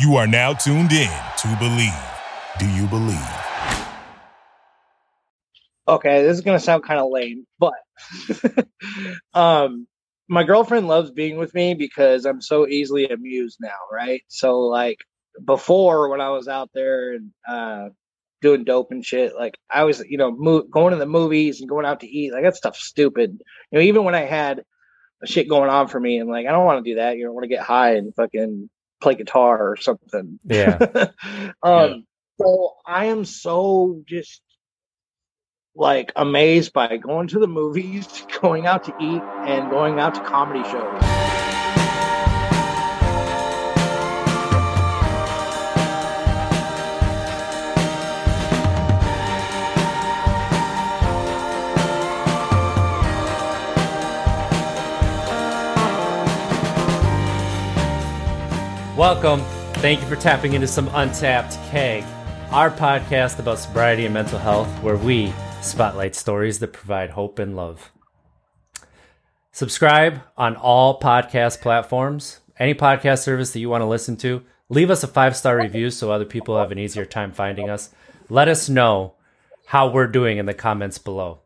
You are now tuned in to Believe. Do you believe? Okay, this is gonna sound kind of lame, but um, my girlfriend loves being with me because I'm so easily amused now, right? So like before when I was out there and uh, doing dope and shit, like I was, you know, mo- going to the movies and going out to eat, like that stuff's stupid. You know, even when I had shit going on for me, and like I don't want to do that. You I want to get high and fucking play guitar or something. Yeah. um. Yeah. So I am so just like amazed by going to the movies, going out to eat, and going out to comedy shows. Welcome. Thank you for tapping into some Untapped Keg, our podcast about sobriety and mental health, where we spotlight stories that provide hope and love. Subscribe on all podcast platforms, any podcast service that you want to listen to. Leave us a five star review so other people have an easier time finding us. Let us know how we're doing in the comments below.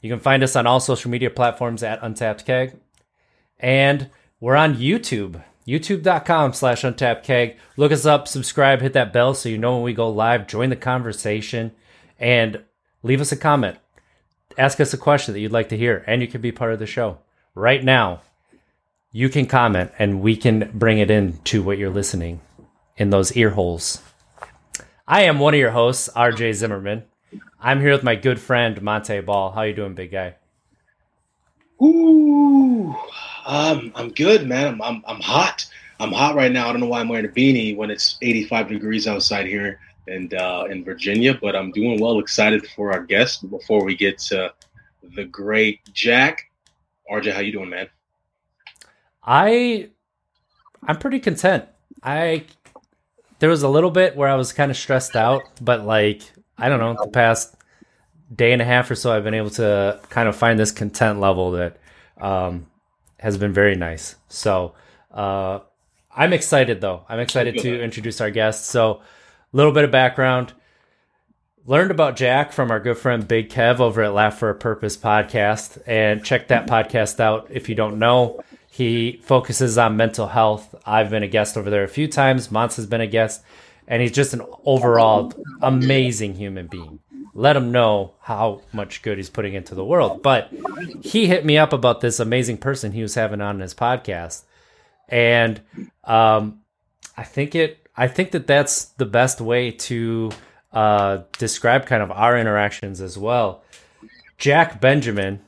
You can find us on all social media platforms at Untapped Keg. And we're on YouTube, youtube.com slash untapped keg. Look us up, subscribe, hit that bell so you know when we go live. Join the conversation and leave us a comment. Ask us a question that you'd like to hear, and you can be part of the show. Right now, you can comment and we can bring it in to what you're listening in those ear holes. I am one of your hosts, RJ Zimmerman. I'm here with my good friend Montee Ball. How you doing, big guy? Ooh, um, I'm good, man. I'm, I'm I'm hot. I'm hot right now. I don't know why I'm wearing a beanie when it's 85 degrees outside here and uh, in Virginia, but I'm doing well. Excited for our guest. Before we get to the great Jack, RJ, how you doing, man? I I'm pretty content. I there was a little bit where I was kind of stressed out, but like I don't know, the past day and a half or so I've been able to kind of find this content level that um has been very nice. So, uh I'm excited though. I'm excited to introduce our guest. So, a little bit of background. Learned about Jack from our good friend Big Kev over at Laugh for a Purpose podcast and check that podcast out if you don't know. He focuses on mental health. I've been a guest over there a few times. Mons has been a guest, and he's just an overall amazing human being. Let him know how much good he's putting into the world. But he hit me up about this amazing person he was having on his podcast, and um, I think it. I think that that's the best way to uh, describe kind of our interactions as well. Jack Benjamin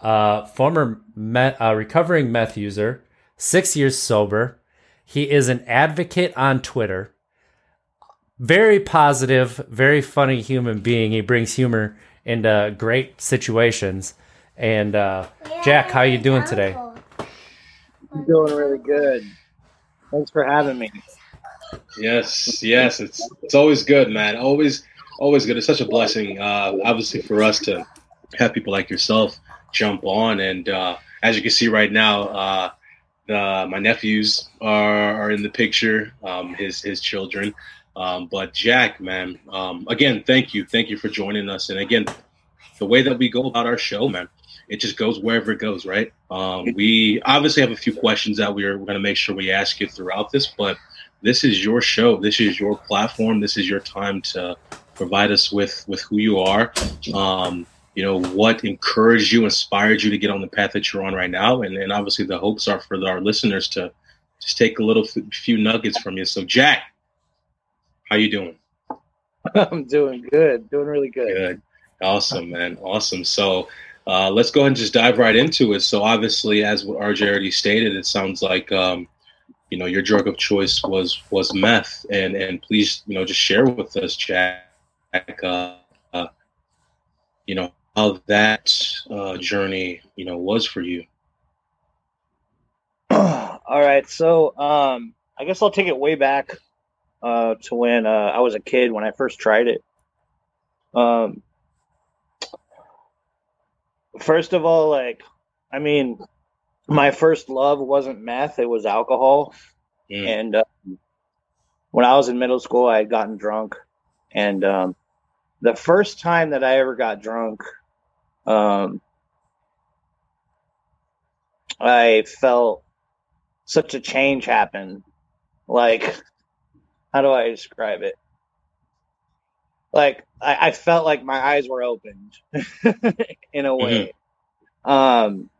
uh, former met, uh, recovering meth user, six years sober. He is an advocate on Twitter. Very positive, very funny human being. He brings humor into great situations. And uh, Jack, how are you doing today? I'm doing really good. Thanks for having me. Yes, yes, it's it's always good, man. Always, always good. It's such a blessing, uh, obviously, for us to have people like yourself jump on. And uh, as you can see right now, uh, the, my nephews are, are in the picture, um, his his children. Um, but Jack, man, um, again, thank you, thank you for joining us. And again, the way that we go about our show, man, it just goes wherever it goes, right? Um, we obviously have a few questions that we're, we're going to make sure we ask you throughout this, but this is your show. This is your platform. This is your time to provide us with with who you are. Um, you know what encouraged you, inspired you to get on the path that you're on right now, and, and obviously the hopes are for our listeners to just take a little f- few nuggets from you. So, Jack, how you doing? I'm doing good. Doing really good. Good, awesome, man, awesome. So. Uh, let's go ahead and just dive right into it. So, obviously, as what RJ already stated, it sounds like um, you know your drug of choice was was meth and and please you know just share with us jack uh, uh, you know how that uh, journey you know was for you All right, so um, I guess I'll take it way back uh, to when uh, I was a kid when I first tried it. Um, first of all, like, I mean, my first love wasn't meth; it was alcohol, Mm. and uh, when I was in middle school, I had gotten drunk, and um, the first time that I ever got drunk, um, I felt such a change happen. Like, how do I describe it? Like, I, I felt like my eyes were opened in a way. Um,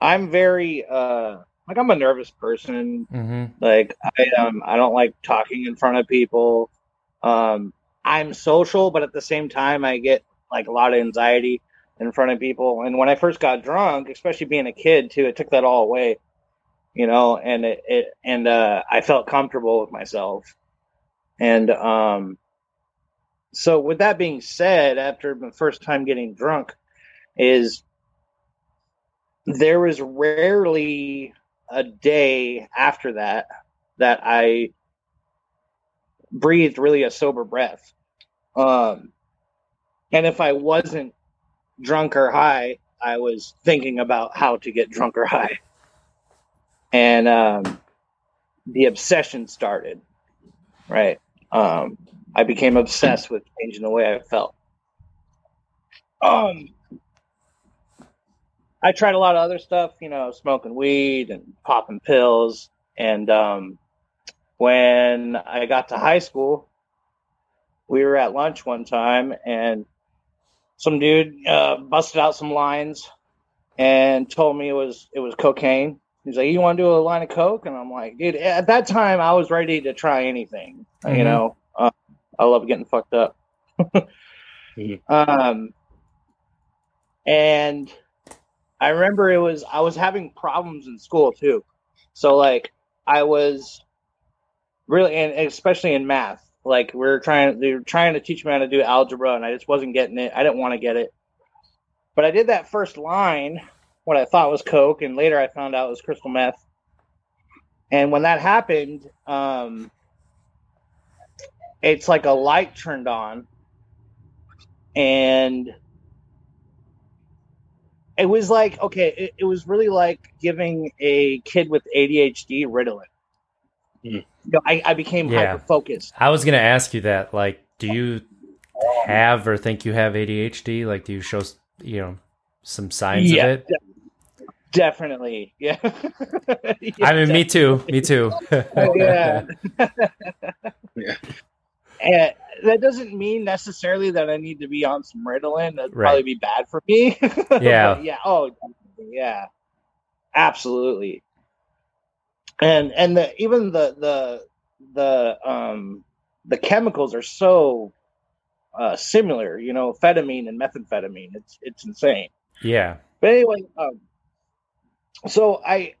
I'm very uh, like I'm a nervous person. hmm Like I um I don't like talking in front of people. Um I'm social, but at the same time I get like a lot of anxiety in front of people. And when I first got drunk, especially being a kid too, it took that all away. You know, and it, it and uh I felt comfortable with myself. And um so with that being said, after my first time getting drunk is there was rarely a day after that that I breathed really a sober breath. Um, and if I wasn't drunk or high, I was thinking about how to get drunk or high. And um, the obsession started, right? Um, I became obsessed with changing the way I felt. Um, I tried a lot of other stuff, you know, smoking weed and popping pills. And um, when I got to high school, we were at lunch one time and some dude uh, busted out some lines and told me it was it was cocaine. He's like, "You want to do a line of coke?" And I'm like, "Dude, at that time I was ready to try anything. You Mhm. know, uh, I love getting fucked up." Mhm. Um, and I remember it was I was having problems in school too. So like I was really and especially in math. Like we are trying they were trying to teach me how to do algebra and I just wasn't getting it. I didn't want to get it. But I did that first line, what I thought was coke, and later I found out it was crystal meth. And when that happened, um it's like a light turned on and it was like okay it, it was really like giving a kid with adhd ritalin Mm. you know, I, I became Yeah. hyper focused I was gonna ask you that. Like, do you have or think you have ADHD? Like, do you show you know some signs Yeah, of it? Definitely. Yeah, I mean, me too. Me too. yeah. Yeah. and that doesn't mean necessarily that i need to be on some ritalin. That'd Right. probably be bad for me. Yeah. Yeah. Oh definitely, yeah. Absolutely. And and the even the the the um the chemicals are so uh similar you know amphetamine and methamphetamine. It's it's insane. Yeah. but anyway um so i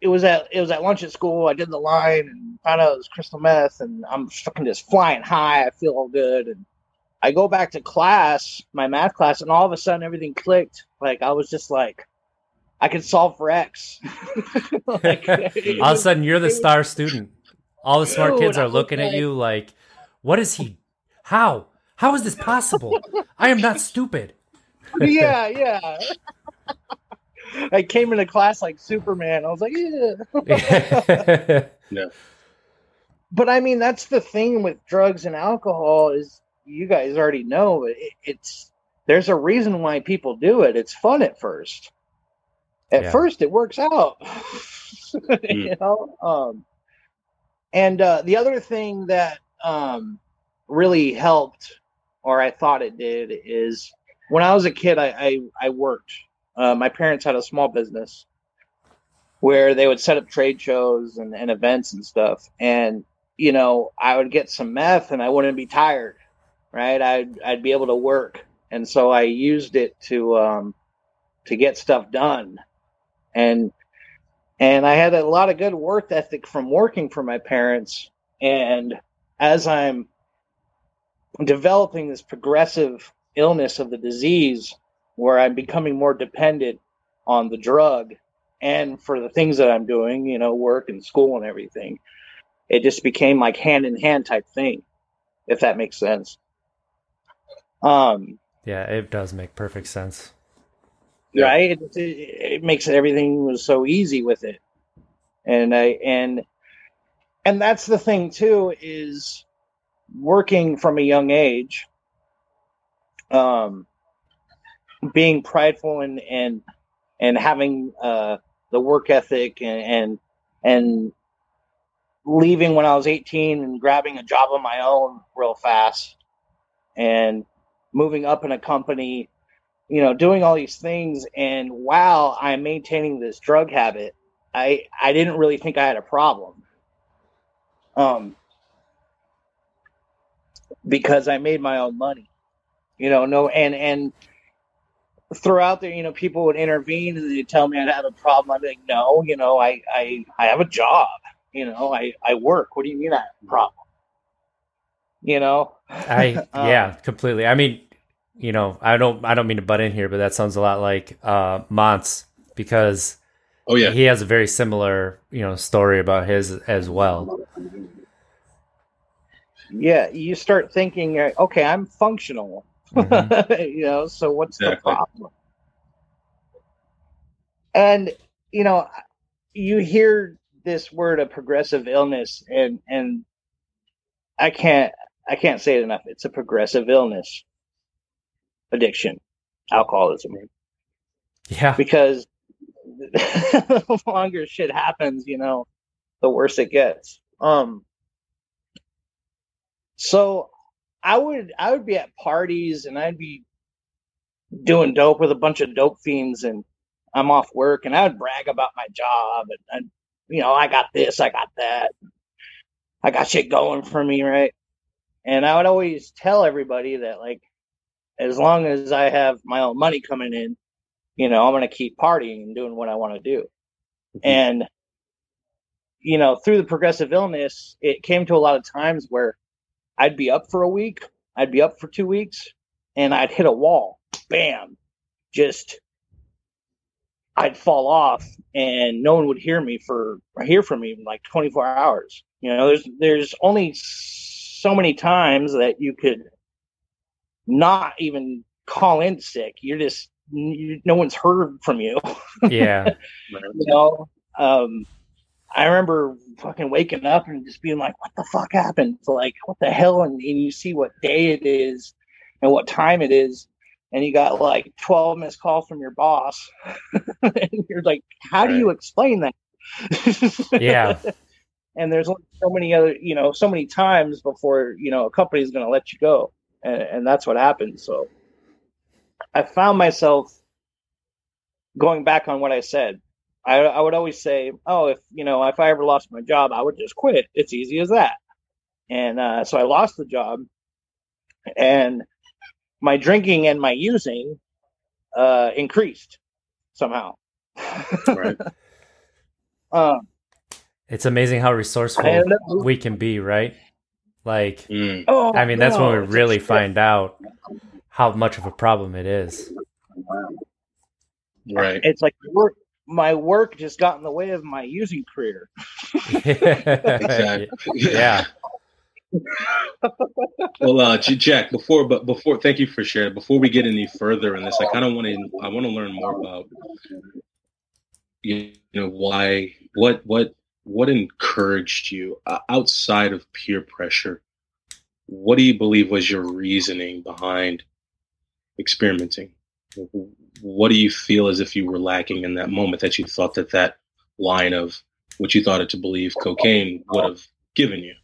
it was at it was at lunch at school i did the line and found out it was crystal meth and i'm fucking just flying high i feel all good and i go back to class my math class and all of a sudden everything clicked like i was just like i can solve for x Like, All of a sudden, you're the star student. All the smart Dude, kids are looking at you like, "What is he? How? How is this possible? I am not stupid." yeah yeah i came into class like superman i was like yeah but I mean, that's the thing with drugs and alcohol is you guys already know it, it's there's a reason why people do it. It's fun at first. At Yeah. first, it works out. you know. Um, and uh, the other thing that um, really helped, or I thought it did, is when I was a kid, I I, I worked. Uh, my parents had a small business where they would set up trade shows and, and events and stuff. And you know, I would get some meth and I wouldn't be tired, right? I'd I'd be able to work, and so I used it to um, to get stuff done, and and I had a lot of good work ethic from working for my parents. And as I'm developing this progressive illness of the disease, where I'm becoming more dependent on the drug, and for the things that I'm doing, you know, work and school and everything it just became like hand in hand type thing, if that makes sense. Um, yeah, it does make perfect sense. Right? It, it, it makes everything was so easy with it, and I and and that's the thing too is working from a young age um being prideful and and and having uh the work ethic and and and leaving when I was 18 and grabbing a job on my own real fast and moving up in a company, you know, doing all these things and while I'm maintaining this drug habit, I I didn't really think I had a problem. Um because I made my own money. You know, no and and throughout there, you know, people would intervene and they'd tell me I'd have a problem. I'd be like, no, you know, I I I have a job. You know, I I work. What do you mean I have a problem? You know, I Um, yeah, completely. I mean, you know, I don't I don't mean to butt in here, but that sounds a lot like uh Mont's because Oh yeah. he has a very similar, you know, story about his as well. yeah, you start thinking, uh, okay, I'm functional. Mhm. you know, so what's the problem? And you know, you hear this word of progressive illness, and and I can't I can't say it enough. It's a progressive illness, addiction, alcoholism, Yeah. because the longer shit happens, you know, the worse it gets. Um. So I would I would be at parties and I'd be doing dope with a bunch of dope fiends and I'm off work and I would brag about my job and, and you know I got this I got that. I got shit going for me right? And I would always tell everybody that like as long as I have my own money coming in you know I'm gonna keep partying and doing what I want to do mm-hmm. and you know through the progressive illness it came to a lot of times where i'd be up for a week i'd be up for two weeks and i'd hit a wall. Bam. Just i'd fall off and no one would hear me for hear from me in like 24 hours. You know there's there's only so many times that you could not even call in sick. You're just you, no one's heard from you. Yeah. you know um i remember fucking waking up and just being like what the fuck happened? So like what the hell? And, and you see what day it is and what time it is and you got like 12 missed calls from your boss. And you're like how do you explain that? Yeah. and there's so many other you know so many times before you know a company's going to let you go. And, and that's what happened. So i found myself going back on what i said I, I would always say oh if you know if i ever lost my job i would just quit it's easy as that and uh, so i lost the job and my drinking and my using uh, increased somehow Right. um, It's amazing how resourceful ended up- we can be, right? Like Mm. oh, I mean, that's when we really find out how much of a problem it is. Right. it's like work my work just got in the way of my using career Exactly. Yeah. Well, uh, Jack, before but before, thank you for sharing. Before we get any further in this, I kind of want to I want to learn more about you know why what what what encouraged you uh, outside of peer pressure. What do you believe was your reasoning behind experimenting? What do you feel as if you were lacking in that moment that you thought that that line of what you thought it to believe cocaine would have given you?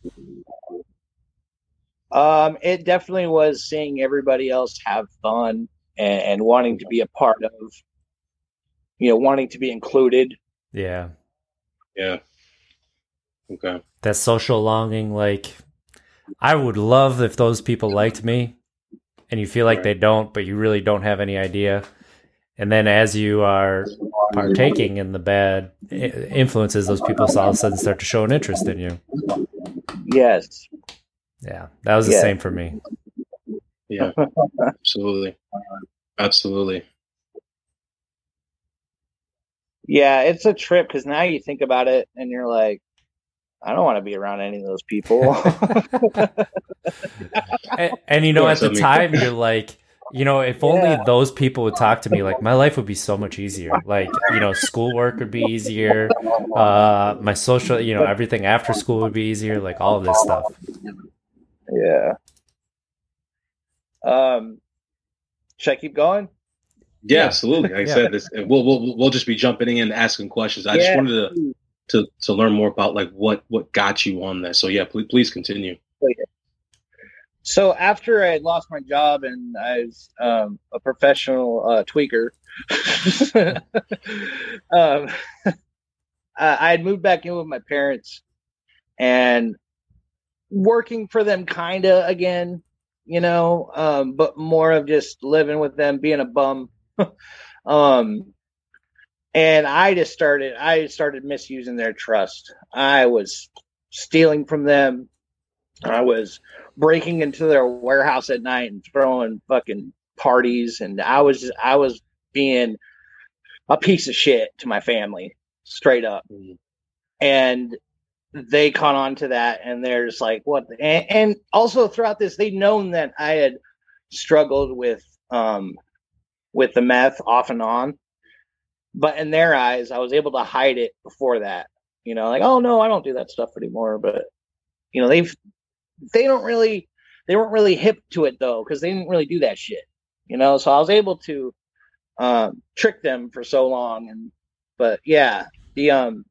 um it definitely was seeing everybody else have fun and, and wanting to be a part of you know wanting to be included Yeah. Yeah. Okay. That social longing, like I would love if those people liked me and you feel like Right. they don't, but you really don't have any idea. And then as you are partaking in the bad influences, those people all of a sudden start to show an interest in you. yes Yeah. That was the Yeah. same for me. Yeah. Absolutely. Absolutely. yeah it's a trip because now you think about it and you're like i don't want to be around any of those people and, and you know, at the time, you're like, you know, if only Yeah. those people would talk to me, like my life would be so much easier. Like, you know, schoolwork would be easier. Uh, my social, you know, everything after school would be easier. Like all of this stuff. Yeah. Um, should I keep going? Yeah, Yeah. absolutely. Like I said, this we'll, we'll we'll just be jumping in and asking questions. I just wanted to, to to learn more about like what what got you on that. So yeah, please please continue. So after I lost my job and I was um, a professional uh, tweaker, um, I had moved back in with my parents and working for them kind of again, you know, um, but more of just living with them, being a bum. um, and I just started, I started misusing their trust. I was stealing from them. I was breaking into their warehouse at night and throwing fucking parties and I was I was being a piece of shit to my family straight up and they caught on to that and they're just like what and, and also throughout this they'd known that I had struggled with um with the meth off and on but in their eyes I was able to hide it before that you know like oh no I don't do that stuff anymore but you know they've they don't really they weren't really hip to it though because they didn't really do that shit you know? So i was able to um trick them for so long and but yeah the um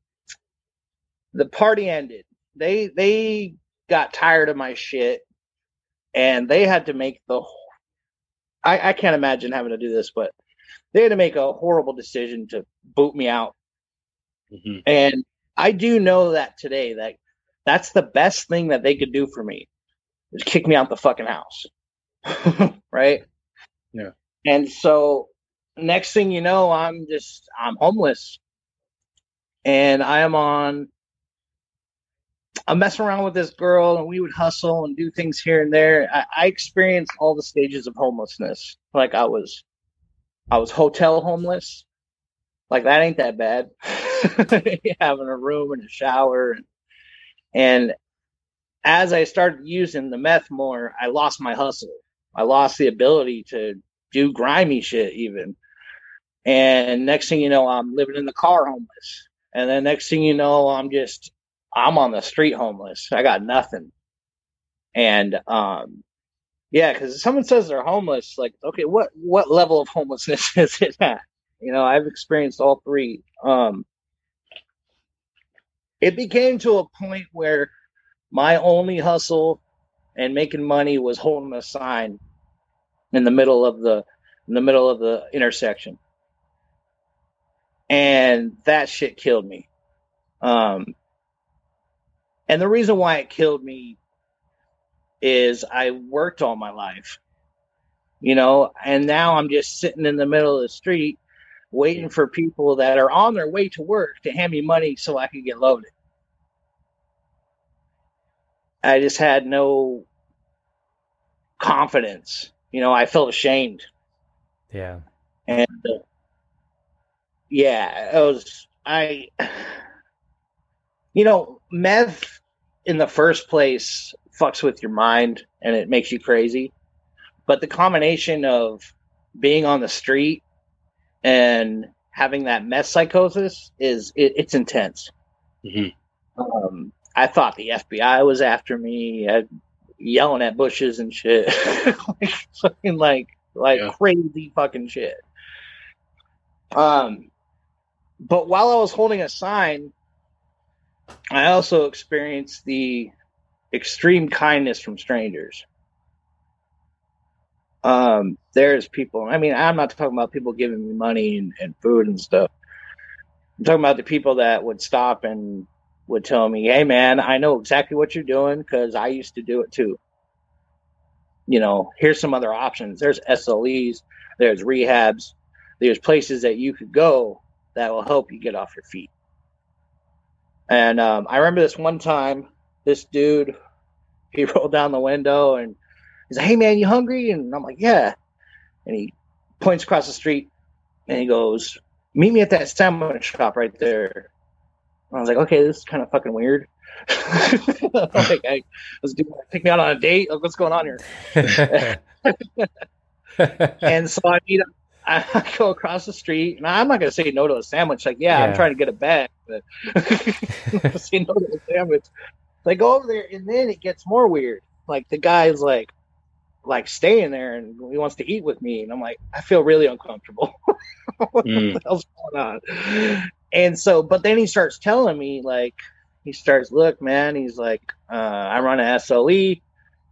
the party ended. They they got tired of my shit and they had to make the I, I can't imagine having to do this but they had to make a horrible decision to boot me out Mhm. and I do know that today that that's the best thing that they could do for me is kick me out the fucking house. right? Yeah. And so next thing you know, I'm just I'm homeless. And I am on I'm messing around with this girl and we would hustle and do things here and there. I, I experienced all the stages of homelessness. Like I was I was hotel homeless. Like that ain't that bad. Having a room and a shower and and as I started using the meth more, I lost my hustle. I lost the ability to do grimy shit even. And next thing you know, I'm living in the car homeless. And then next thing you know, I'm just I'm on the street homeless. I got nothing. And um yeah, because if someone says they're homeless, like, okay, what what level of homelessness is it at? You know, I've experienced all three. Um it became to a point where my only hustle and making money was holding a sign in the middle of the in the middle of the intersection and that shit killed me um and the reason why it killed me is i worked all my life you know and now i'm just sitting in the middle of the street waiting for people that are on their way to work to hand me money so i can get loaded I just had no confidence. You know, I felt ashamed. Yeah. And uh, yeah, it was, I, you know, meth in the first place fucks with your mind and it makes you crazy. But the combination of being on the street and having that meth psychosis is, it, it's intense. Mhm. Um, I thought the FBI was after me, I, yelling at bushes and shit, like fucking like like Yeah. crazy fucking shit. Um, but while I was holding a sign, I also experienced the extreme kindness from strangers. Um, there's people. I mean, I'm not talking about people giving me money and, and food and stuff. I'm talking about the people that would stop and would tell me, "Hey, man, I know exactly what you're doing because I used to do it too." You know, here's some other options. There's SLEs, there's rehabs, there's places that you could go that will help you get off your feet. And um, I remember this one time, this dude, he rolled down the window and he's like, "Hey, man, you hungry?" And I'm like, "Yeah." And he points across the street and he goes, "Meet me at that sandwich shop right there." I was like, okay, this is kind of fucking weird. like, I was doing, pick me out on a date. Like, what's going on here? and so I meet I go across the street, and I'm not gonna say no to a sandwich. Like, yeah, I'm trying to get a bag, but say no to a sandwich. I go over there, and then it gets more weird. Like the guy's like, like staying there, and he wants to eat with me, and I'm like, I feel really uncomfortable. what Mm. the hell's going on? And so, but then he starts telling me, like, he starts, look, man, he's like, uh, I run a SLE,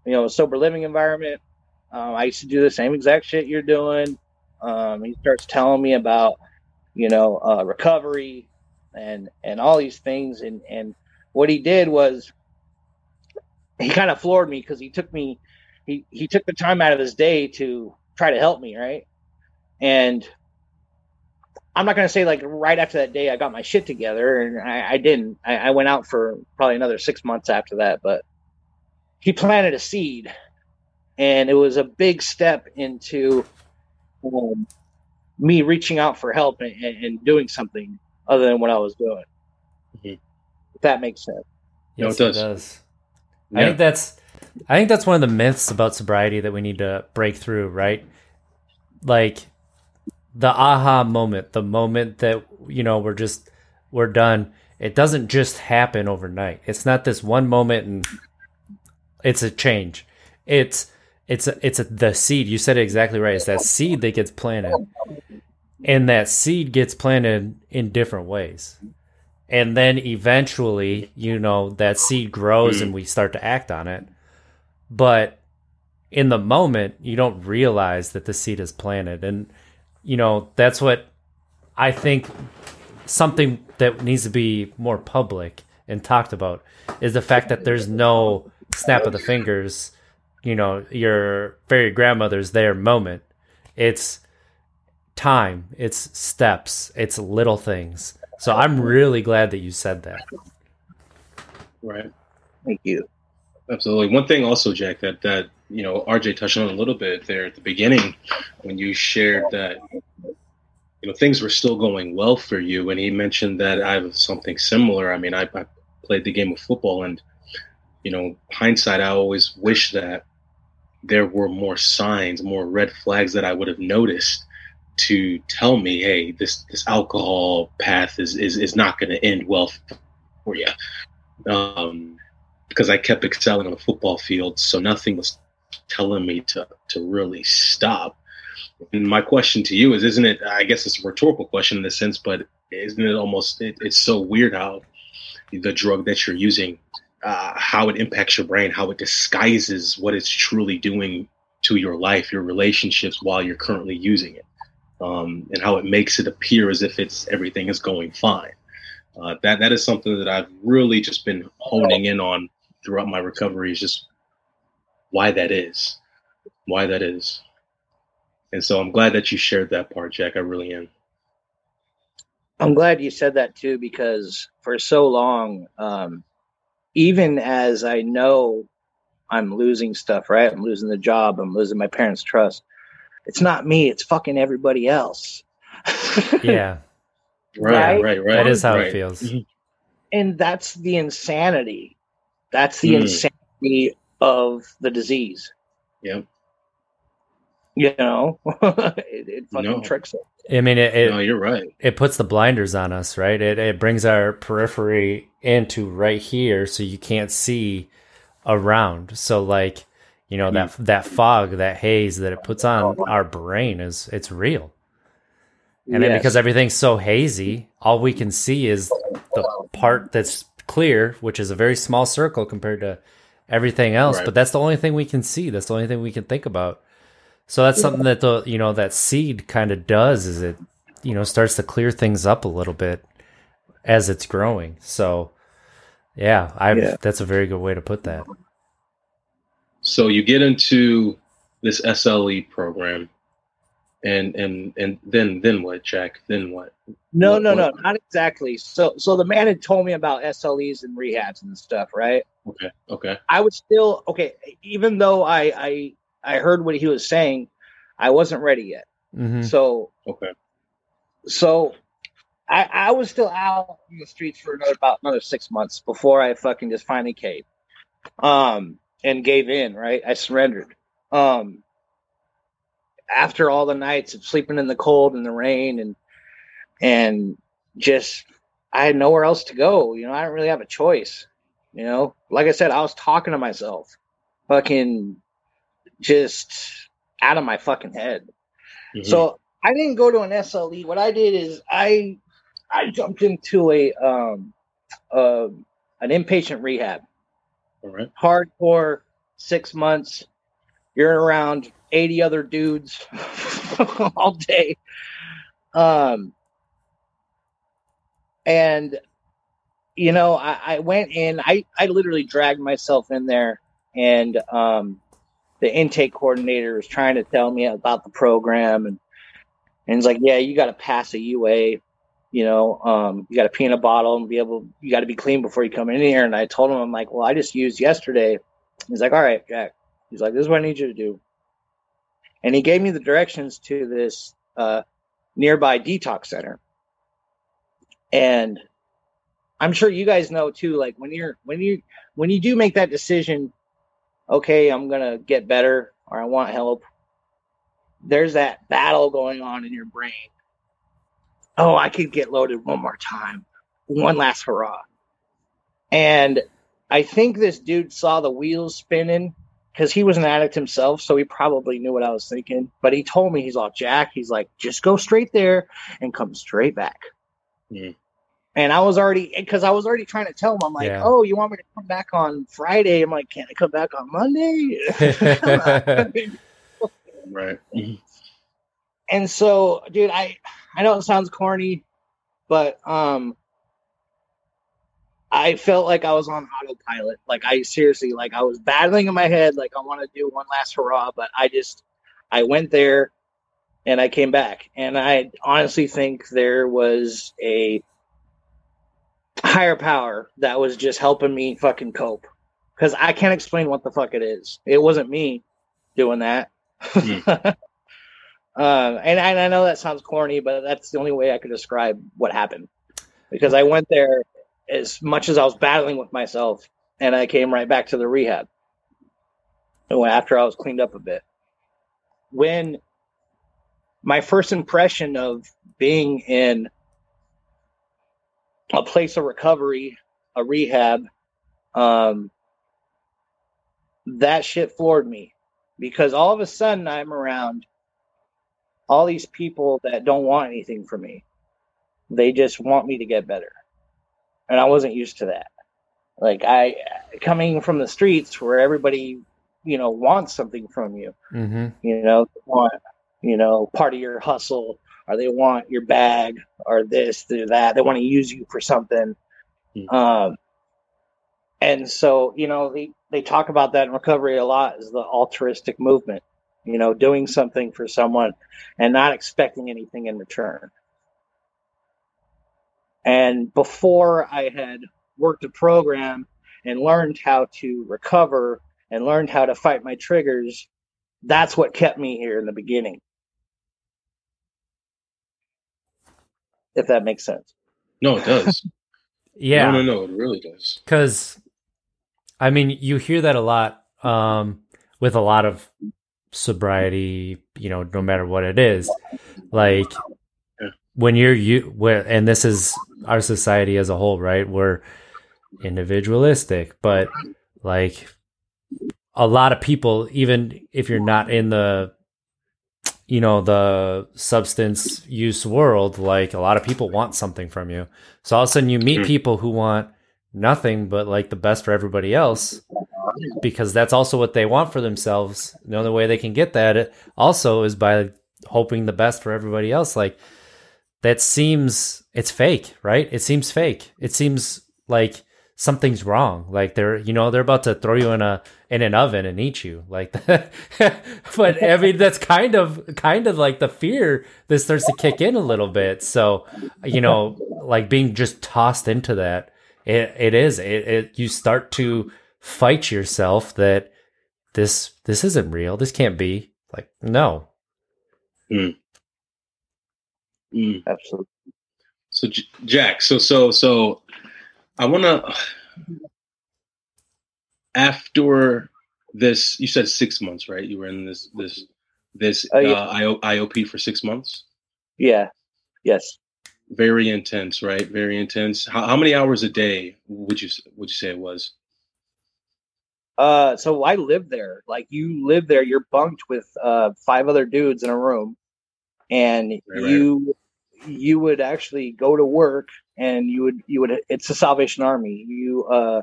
you know, a sober living environment. Um, I used to do the same exact shit you're doing. Um, he starts telling me about, you know, uh, recovery and and all these things. And and what he did was he kind of floored me because he took me, he he took the time out of his day to try to help me, right? And I'm not gonna say like right after that day I got my shit together, and I, I didn't. I, I went out for probably another six months after that, but he planted a seed, and it was a big step into um, me reaching out for help and, and, and doing something other than what I was doing. Mhm. If that makes sense. No, it Yes, does. I Yeah. think that's I think that's one of the myths about sobriety that we need to break through, right? Like the aha moment, the moment that you know we're just we're done. It doesn't just happen overnight. It's not this one moment and it's a change. It's it's a, it's a, the seed. You said it exactly right. It's that seed that gets planted, and that seed gets planted in different ways and then eventually you know that seed grows and hmm. we start to act on it. But in the moment you don't realize that the seed is planted. And you know that's what i think something that needs to be more public and talked about is the fact that there's no snap of the fingers you know your fairy grandmother's there moment. It's time. It's steps. It's little things so i'm really glad that you said that Right. Thank you. Absolutely. One thing also, Jack, that that you know, RJ touched on a little bit there at the beginning when you shared that you know things were still going well for you, and he mentioned that I have something similar. I mean, I, I played the game of football, and you know, hindsight, I always wish that there were more signs, more red flags that I would have noticed to tell me, hey, this this alcohol path is is, is not going to end well for you. Um, because I kept excelling on the football field, so nothing was telling me to to really stop. And my question to you is: Isn't it? I guess it's a rhetorical question in this sense, but isn't it almost? It, it's so weird how the drug that you're using, uh, how it impacts your brain, how it disguises what it's truly doing to your life, your relationships while you're currently using it, um, and how it makes it appear as if it's everything is going fine. Uh, that that is something that I've really just been honing in on throughout my recovery is just why that is, why that is. And so I'm glad that you shared that part, Jack. I really am. I'm glad you said that too, because for so long, um, even as I know I'm losing stuff, right? I'm losing the job, I'm losing my parents' trust. It's not me, it's fucking everybody else. yeah Right, Right? right, right. that is how right. it feels Mhm. and that's the insanity. That's the Hmm. insanity of the disease. Yeah. You know, it, it fucking No. tricks us. i mean it, it, No, you're right. it puts the blinders on us, right? It it brings our periphery into right here, so you can't see around. So like, you know that mm-hmm. that fog, that haze that it puts on our brain is it's real. And then because everything's so hazy, all we can see is the part that's clear, which is a very small circle compared to everything else. Right. But that's the only thing we can see. That's the only thing we can think about. So that's something that the you know that seed kind of does is it you know starts to clear things up a little bit as it's growing. So yeah, I Yeah. that's a very good way to put that. So you get into this SLE program, and and and then then what, Jack? Then what? No, What- no, no, not exactly. So, so the man had told me about SLEs and rehabs and stuff, right? Okay, okay, I was still okay, even though I I I heard what he was saying, I wasn't ready yet. hmm So, okay. so I I was still out in the streets for another about another six months before I fucking just finally caved, um, and gave in. Right, I surrendered. Um, after all the nights of sleeping in the cold and the rain and and just I had nowhere else to go. You know, I didn't really have a choice. You know, like I said, I was talking to myself, fucking just out of my fucking head. Mhm. So I didn't go to an SLE. What I did is I I jumped into a um uh, an inpatient rehab, right. hardcore, six months. You're around eighty other dudes all day. Um, and you know, I, I went in. I I literally dragged myself in there, and um, the intake coordinator was trying to tell me about the program, and and he's like, "Yeah, you got to pass a UA." You know, um, you got to pee in a bottle and be able. You got to be clean before you come in here. And I told him, I'm like, "Well, I just used yesterday." He's like, "All right, Jack." He's like, "This is what I need you to do." And he gave me the directions to this uh, nearby detox center. And I'm sure you guys know too. Like when you're when you when you do make that decision, okay, I'm gonna get better or I want help. There's that battle going on in your brain. Oh, I could get loaded one more time, one last hurrah. And I think this dude saw the wheels spinning because he was an addict himself, so he probably knew what I was thinking. But he told me he's all Jack. He's like, just go straight there and come straight back. Mhm. And I was already because I was already trying to tell him, I'm like, Yeah. oh, you want me to come back on Friday? I'm like, can't I come back on Monday? Right. And so, dude, I I know it sounds corny, but um, I felt like I was on autopilot. Like I seriously, like I was battling in my head, like I want to do one last hurrah, but I just I went there and I came back, and I honestly think there was a higher power that was just helping me fucking cope because I can't explain what the fuck it is. It wasn't me doing that. Um, and, and I know that sounds corny, but that's the only way I could describe what happened. Because I went there as much as I was battling with myself, and I came right back to the rehab after I was cleaned up a bit. When my first impression of being in a place of recovery, a rehab, um, that shit floored me because all of a sudden I'm around all these people that don't want anything from me. They just want me to get better. And I wasn't used to that. Like I coming from the streets where everybody, you know, wants something from you. hmm You know, want, you know, part of your hustle or they want your bag or this, or that. They want to use you for something. Mm. Um and so, you know, they, they talk about that in recovery a lot is the altruistic movement you know, doing something for someone and not expecting anything in return. And before I had worked a program and learned how to recover and learned how to fight my triggers, that's what kept me here in the beginning. If that makes sense. No, it does. Yeah. No, no, no. It really does. because i mean you hear that a lot um with a lot of sobriety you know no matter what it is. Like Yeah. when you're you where and this is our society as a whole right? We're individualistic but like a lot of people even if you're not in the you know the substance use world like a lot of people want something from you. So all of a sudden you meet Mm. people who want nothing but like the best for everybody else because that's also what they want for themselves. The only way they can get that also is by hoping the best for everybody else. Like that seems it's fake right? It seems fake. It seems like something's wrong. Like they're you know they're about to throw you in a in an oven and eat you. Like but i mean that's kind of kind of like the fear that starts to kick in a little bit. So you know like being just tossed into that it, it is. It, it you start to fight yourself that this this isn't real this can't be like no Mm. Absolutely. So, J- Jack. So, so, so, I want to. After this, you said six months, right? You were in this this this Uh, uh, yeah. IO, IOP for six months. Yeah. Yes. Very intense, right? Very intense. How, how many hours a day would you would you say it was? Uh, so I lived there. Like you live there, you're bunked with uh five other dudes in a room, and Right, right. you you would actually go to work, and you would you would it's the Salvation Army. You uh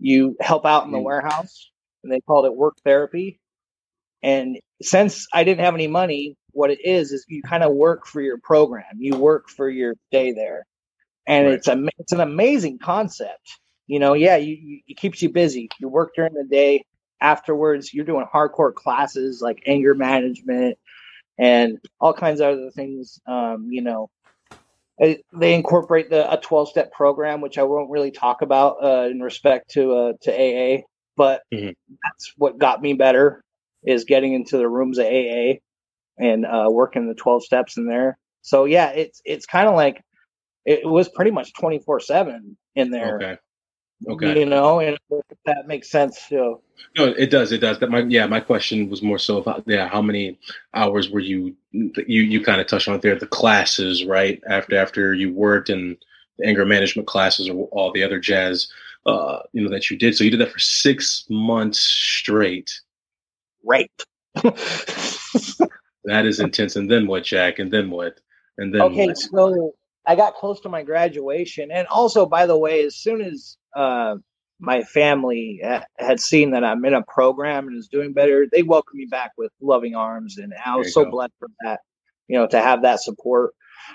you help out in the Mm. warehouse, and they called it work therapy. And since I didn't have any money, what it is is you kind of work for your program. You work for your day there, and Right. it's a it's an amazing concept. You know, yeah, you, you it keeps you busy. You work during the day. Afterwards, you're doing hardcore classes like anger management and all kinds of other things. Um, you know, It- they incorporate the a 12 step program, which I won't really talk about uh, in respect to uh, to AA, but Mhm. that's what got me better is getting into the rooms of AA and uh, working the 12 steps in there. So yeah, it's it's kind of like it was pretty much 24 seven in there. Okay. Okay. You know, and that makes sense too. No, it does. It does. That my yeah. My question was more so about yeah. How many hours were you you you kind of touched on there? The classes, right? After after you worked and the anger management classes or all the other jazz, uh, you know that you did. So you did that for six months straight. Right. That is intense. And then what, Jack? And then what? And then okay, what? so I got close to my graduation, and also, by the way, as soon as uh, my family ha- had seen that I'm in a program and is doing better, they welcomed me back with loving arms, and I was so go. blessed for that, you know, to have that support.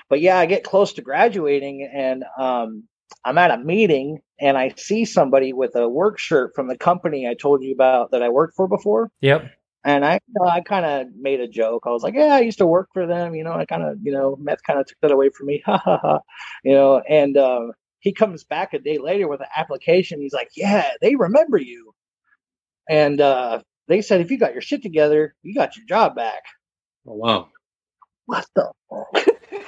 But yeah, I get close to graduating, and um, I'm at a meeting, and I see somebody with a work shirt from the company I told you about that I worked for before. Yep. And I, you know, I kind of made a joke. I was like, "Yeah, I used to work for them." You know, I kind of, you know, meth kind of took that away from me. Ha ha ha. You know, and um, he comes back a day later with an application. He's like, "Yeah, they remember you." And uh, they said, "If you got your shit together, you got your job back." Oh, wow. What the?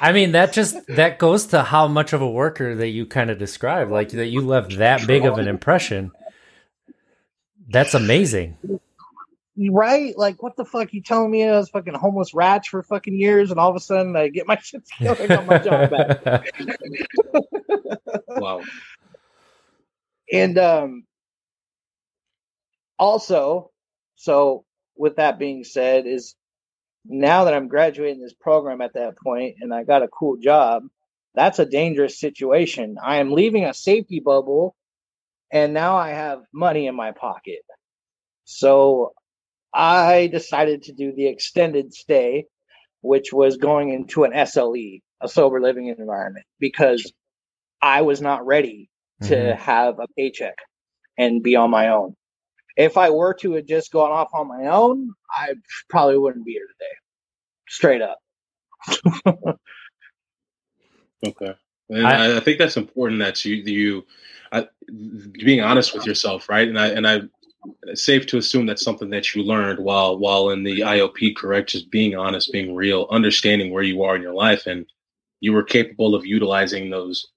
I mean, that just that goes to how much of a worker that you kind of describe, like that you left that big of an impression. That's amazing. Right? Like, what the fuck? You telling me I was fucking homeless rats for fucking years, and all of a sudden I get my shit together, I got my job back. Wow. and um also so with that being said is now that i'm graduating this program at that point and i got a cool job that's a dangerous situation i am leaving a safety bubble and now i have money in my pocket so i decided to do the extended stay which was going into an SLE, a sober living environment, because I was not ready to Mhm. have a paycheck and be on my own. If I were to have just gone off on my own, I probably wouldn't be here today. Straight up. Okay. And I- I, I think that's important that you you I, being honest with yourself, right? And I and I it's safe to assume that's something that you learned while while in the IOP, correct? Just being honest, being real, understanding where you are in your life, and you were capable of utilizing those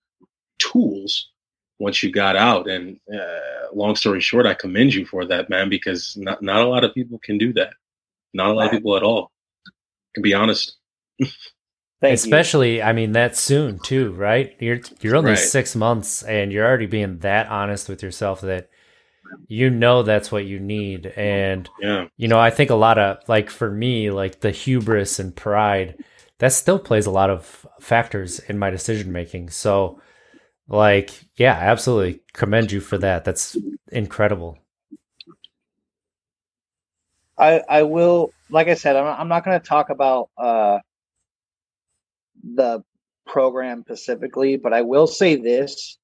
tools once you got out. And uh, long story short, I commend you for that, man, because not not a lot of people can do that. Not a lot of people at all can be honest. Thank Especially, I mean, that soon too, right? You're you're only Right. six months, and you're already being that honest with yourself that you know that's what you need. And Yeah. you know, I think a lot of like for me, like the hubris and pride, that still plays a lot of factors in my decision making. So, like, yeah, absolutely commend you for that. That's incredible. I, I will, like I said, I'm, I'm not going to talk about uh, the program specifically, but I will say this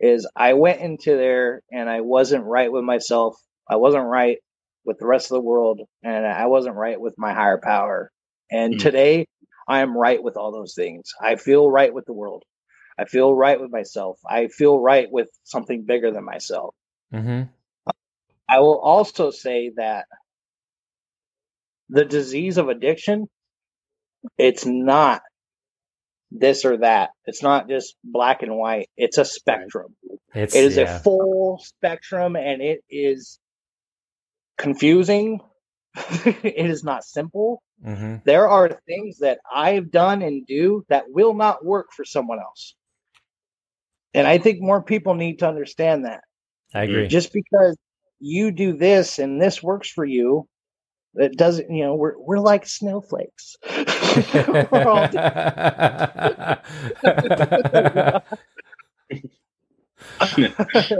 is I went into there and I wasn't right with myself. I wasn't right with the rest of the world and I wasn't right with my higher power. And Mm. today I am right with all those things. I feel right with the world. I feel right with myself. I feel right with something bigger than myself. hmm I will also say that the disease of addiction, it's not this or that. It's not just black and white. It's a spectrum. It's It is yeah. a full spectrum and it is confusing. it is not simple. hmm There are things that I've done and do that will not work for someone else. And I think more people need to understand that. I agree. Just because you do this and this works for you, it doesn't, you know, we're we're like snowflakes. We're all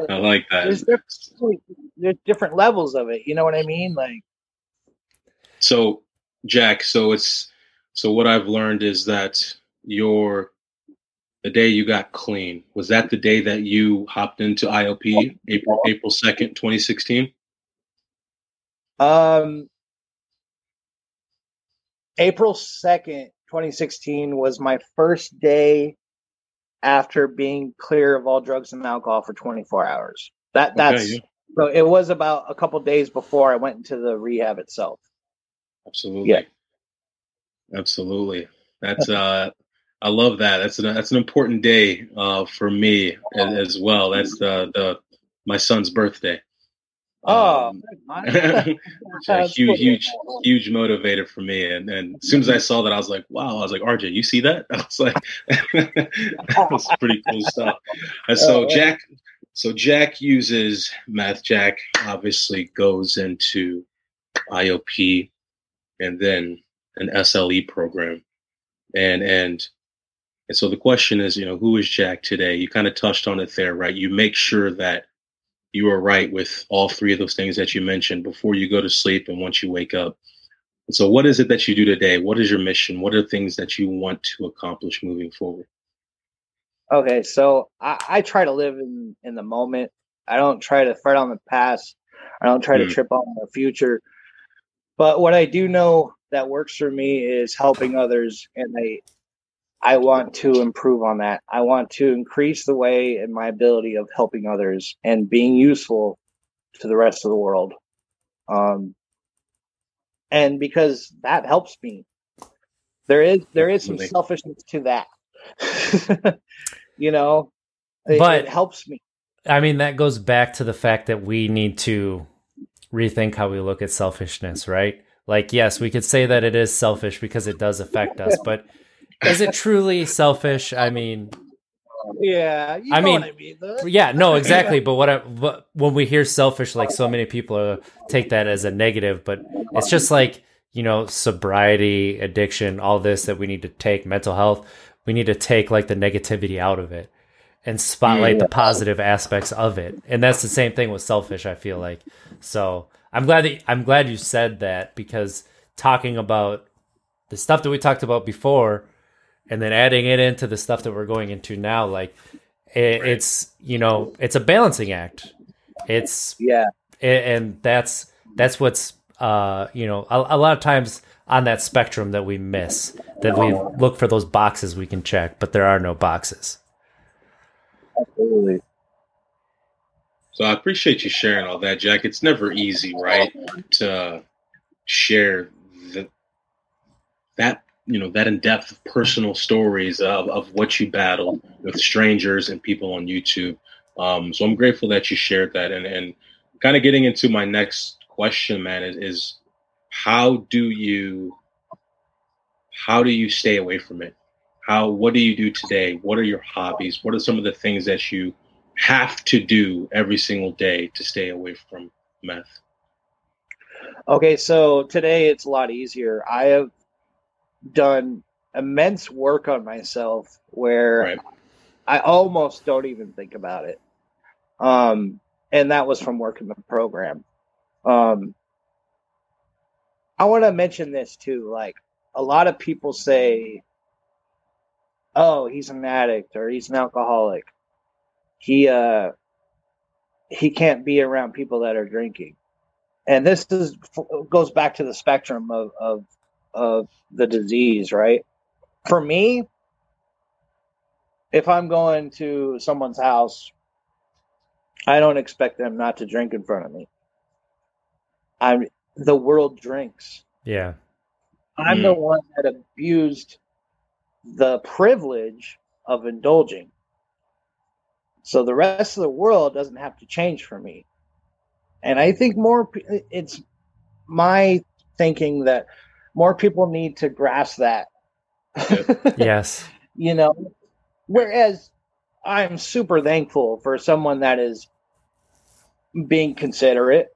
I like there's that. different, there's different levels of it. You know what I mean? Like, So, Jack, so it's so what I've learned is that your the day you got clean was that the day that you hopped into IOP, April April second, twenty sixteen. um, April second, twenty sixteen, was my first day after being clear of all drugs and alcohol for twenty four hours. That that's yeah. so. It was about a couple days before I went into the rehab itself. Absolutely. Yeah. Absolutely. That's uh I love that. That's an that's an important day uh for me as, as well. That's the the my son's birthday. Oh, Um, a huge, huge, huge motivator for me. And and as soon as I saw that, I was like, wow. I was like, RJ, you see that? I was like, that's pretty cool stuff. And so Oh. Jack, so Jack uses meth. Jack obviously goes into IOP and then an SLE program. And and and so the question is, you know, who is Jack today? You kind of touched on it there, right? You make sure that you are right with all three of those things that you mentioned before you go to sleep and once you wake up. And so what is it that you do today? What is your mission? What are the things that you want to accomplish moving forward? Okay, so I, I try to live in in the moment. I don't try to fret on the past. I don't try to Mm. trip on the future. But what I do know that works for me is helping others, and I I want to improve on that. I want to increase the way and my ability of helping others and being useful to the rest of the world. Um, and because that helps me, there is there is some selfishness to that. you know, it, But- it helps me. I mean, that goes back to the fact that we need to rethink how we look at selfishness, right? Like, yes, we could say that it is selfish because it does affect us, but is it truly selfish? I mean, Yeah, you I mean, I mean. yeah, no, exactly. But what, I, what when we hear selfish, like so many people uh, take that as a negative, but it's just like you know, sobriety, addiction, all this that we need to take, mental health. We need to take like the negativity out of it and spotlight the positive aspects of it. And that's the same thing with selfish. I feel like so. I'm glad that I'm glad you said that because talking about the stuff that we talked about before and then adding it into the stuff that we're going into now like it, it's you know it's a balancing act it's Yeah, a- and that's that's what's uh you know a, a lot of times on that spectrum that we miss that we look for those boxes we can check but there are no boxes absolutely. So I appreciate you sharing all that, Jack. It's never easy, right, to share the, that you know that in depth personal stories of, of what you battled with strangers and people on YouTube. Um, so I'm grateful that you shared that, and and kind of getting into my next question, man, is, is how do you how do you stay away from it? How what do you do today? What are your hobbies? What are some of the things that you have to do every single day to stay away from meth? Okay, so today it's a lot easier. I have done immense work on myself where Right. I almost don't even think about it. Um, and that was from working the program. Um, I want to mention this too. Like a lot of people say, "Oh, he's an addict or he's an alcoholic. He uh, he can't be around people that are drinking." And this is goes back to the spectrum of of of the disease, right? For me, if I'm going to someone's house, I don't expect them not to drink in front of me. I'm the world drinks. yeah I'm mm. the one that abused the privilege of indulging. So the rest of the world doesn't have to change for me. And I think more, it's my thinking that more people need to grasp that. yes. you know, whereas I'm super thankful for someone that is being considerate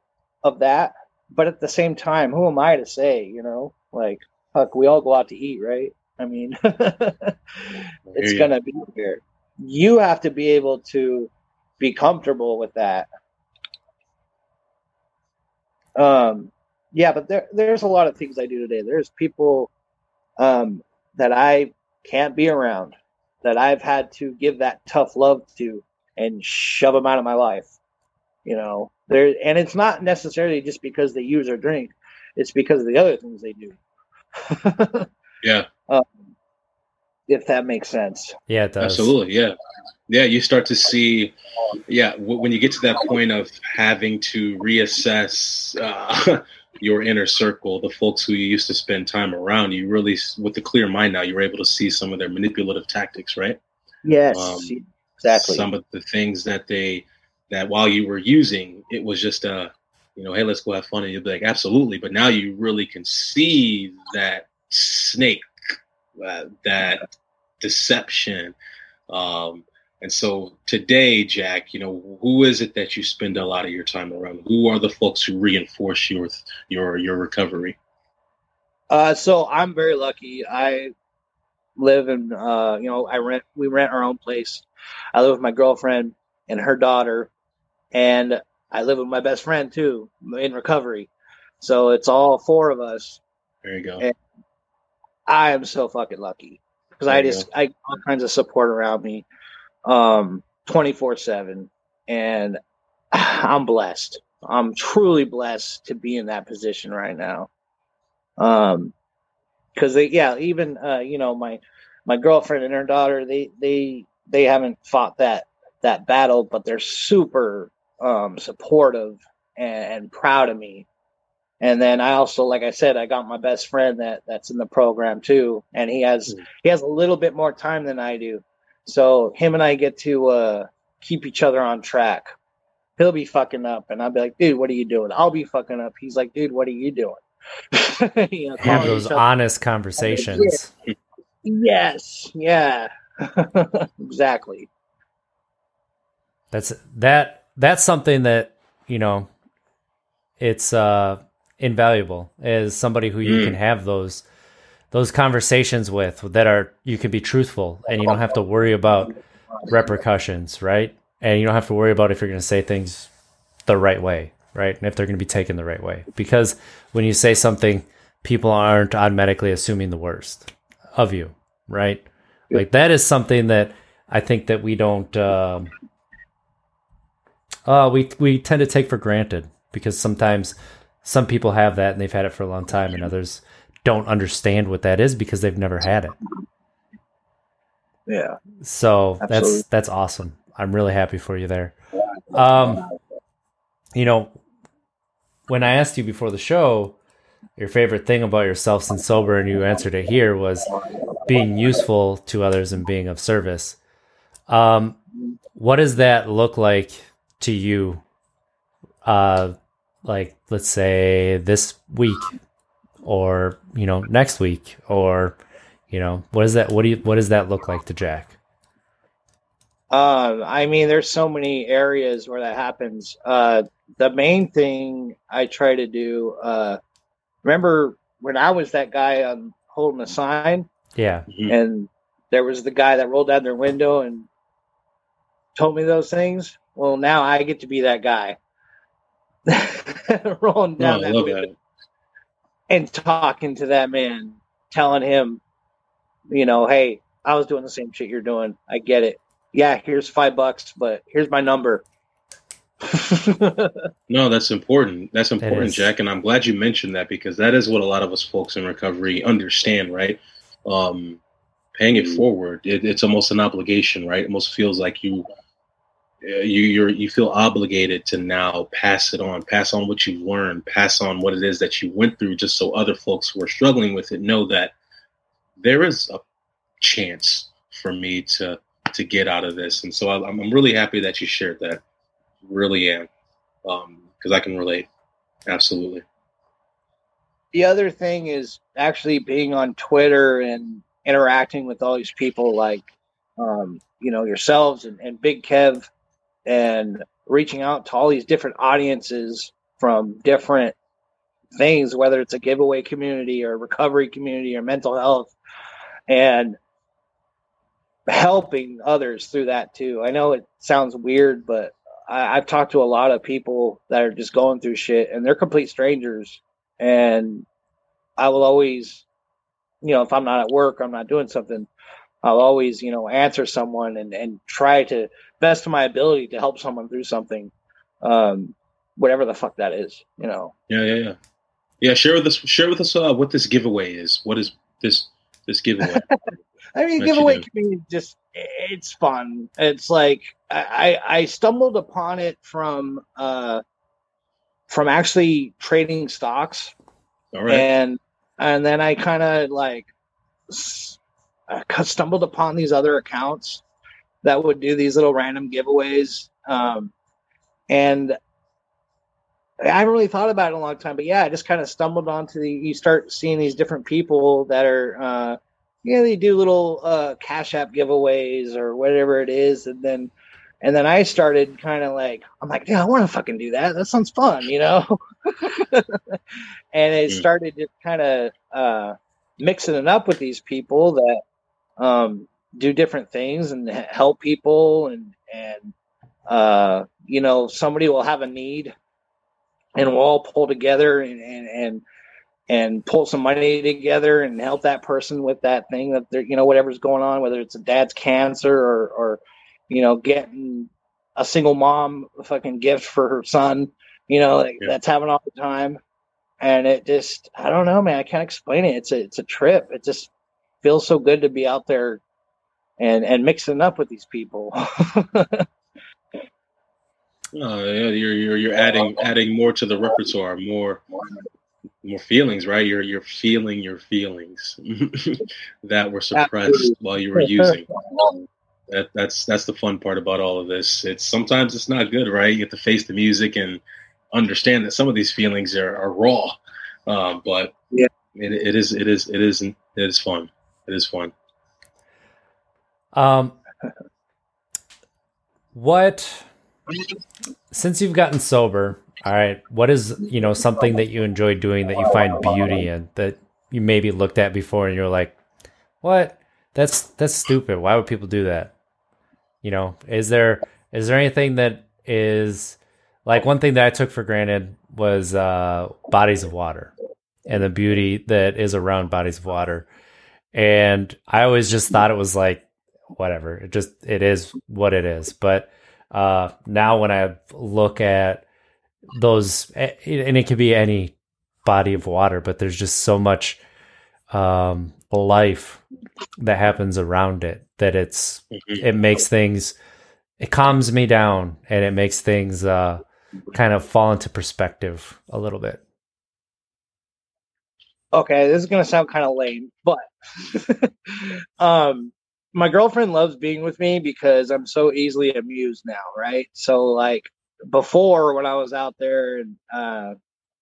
of that. But at the same time, who am I to say, you know, like, fuck, we all go out to eat, right? I mean, it's going to be here. You have to be able to be comfortable with that. Um, yeah, but there, there's a lot of things I do today. There's people um, that I can't be around, that I've had to give that tough love to and shove them out of my life. You know, there, and it's not necessarily just because they use or drink; it's because of the other things they do. Yeah, if that makes sense. Yeah, it does. absolutely. Yeah, yeah. You start to see, yeah, w- when you get to that point of having to reassess uh, your inner circle, the folks who you used to spend time around, you really, with a clear mind now, you're able to see some of their manipulative tactics, right? Yes, Um, exactly. Some of the things that they that while you were using, it was just a, you know, hey, let's go have fun, and you'll be like, absolutely. But now you really can see that snake, uh, that deception. Um, and so today, Jack, you know, who is it that you spend a lot of your time around? Who are the folks who reinforce your your your recovery? Uh, so I'm very lucky. I live in, uh, you know, I rent, we rent our own place. I live with my girlfriend and her daughter, and I live with my best friend too in recovery. So it's all four of us. There you go. And- I am so fucking lucky because I just, I got all kinds of support around me, um, 24 seven. And I'm blessed. I'm truly blessed to be in that position right now. Um, because they yeah even uh you know my my girlfriend and her daughter they they they haven't fought that that battle but they're super um supportive and, and proud of me and then i also like i said i got my best friend that that's in the program too and he has Mm. he has a little bit more time than i do so him and i get to uh keep each other on track he'll be fucking up and i'll be like dude what are you doing i'll be fucking up he's like dude what are you doing you know, Have those honest conversations. Yes, yeah, exactly. That's that that's something that, you know, it's uh invaluable as somebody who you Mm. can have those those conversations with that are you can be truthful and you don't have to worry about repercussions, right? And you don't have to worry about if you're going to say things the right way, right? And if they're going to be taken the right way. Because when you say something, people aren't automatically assuming the worst of you, right? Like that is something that I think that we don't um uh we we tend to take for granted because sometimes some people have that and they've had it for a long time and others don't understand what that is because they've never had it. Yeah, So Absolutely. that's that's awesome. I'm really happy for you there. Um, you know, when I asked you before the show, your favorite thing about yourself since sober, and you answered it here was being useful to others and being of service. Um, what does that look like to you? Uh, like let's say this week, or you know next week, or you know what is that? What do you? What does that look like to Jack? um, I mean, there's so many areas where that happens. Uh, the main thing I try to do. Uh, remember when I was that guy um, holding a sign, Yeah, Mhm. and there was the guy that rolled down their window and told me those things. Well, now I get to be that guy. rolling down I that window. that. And talking to that man, telling him, you know, hey, I was doing the same shit you're doing. I get it. Yeah, here's five bucks, but here's my number. No, that's important. That's important. Jack, and I'm glad you mentioned that because that is what a lot of us folks in recovery understand, right? Um, paying it forward, it, it's almost an obligation, right? It almost feels like you, you, you're, you feel obligated to now pass it on, pass on what you've learned, pass on what it is that you went through, just so other folks who are struggling with it know that there is a chance for me to to get out of this. And so I'm, I'm really happy that you shared that. Really am because I can relate. Absolutely. the other thing is actually being on Twitter and interacting with all these people like um, you know yourselves and, and Big Kev and reaching out to all these different audiences from different things, whether it's a giveaway community or recovery community or mental health, and helping others through that too. I know it sounds weird, but I, I've talked to a lot of people that are just going through shit and they're complete strangers. And I will always, you know, if I'm not at work, I'm not doing something, I'll always, you know, answer someone and, and try to best of my ability to help someone through something. Um, whatever the fuck that is, you know. Yeah, yeah, yeah. Yeah, share with us share with us uh, what this giveaway is. What is this this giveaway? I mean, giveaway community just it's fun. It's like I I stumbled upon it from uh from actually trading stocks All right. and and then I kind of like stumbled upon these other accounts that would do these little random giveaways, um, and I haven't really thought about it in a long time. But yeah, I just kind of stumbled onto the. You start seeing these different people that are, uh, yeah, they do little uh, Cash App giveaways or whatever it is, and then. And then I started kind of like, I'm like, yeah, I want to fucking do that. That sounds fun, you know? and it Mm. started just kind of uh, mixing it up with these people that um, do different things and help people and and uh, you know somebody will have a need and we'll all pull together and and and, and pull some money together and help that person with that thing that they're you know whatever's going on whether it's a dad's cancer or or you know getting a single mom a fucking gift for her son you know like, Yeah. that's happening all the time. And it just i don't know man i can't explain it. It's a it's a trip. It just feels so good to be out there and and mixing up with these people Oh, yeah, you're you're you're adding adding more to the repertoire, more more feelings, right? You're you're feeling your feelings that were suppressed Absolutely. while you were using. That that's that's the fun part about all of this. It's sometimes it's not good, right? You have to face the music and understand that some of these feelings are, are raw, um, but Yeah. it, it is it is it is it is fun. It is fun. Um, what since you've gotten sober, all right, what is you know something that you enjoy doing that you find beauty in that you maybe looked at before and you're like, what? That's that's stupid. Why would people do that? You know, is there is there anything that is like one thing that I took for granted was uh bodies of water and the beauty that is around bodies of water. And I always just thought it was like whatever. It just it is what it is. But uh now when I look at those and it could be any body of water, but there's just so much um life that happens around it that it's Mhm. it makes things it calms me down and it makes things uh kind of fall into perspective a little bit. okay, this is gonna sound kind of lame, but um, my girlfriend loves being with me because I'm so easily amused now, right? So like before when I was out there and uh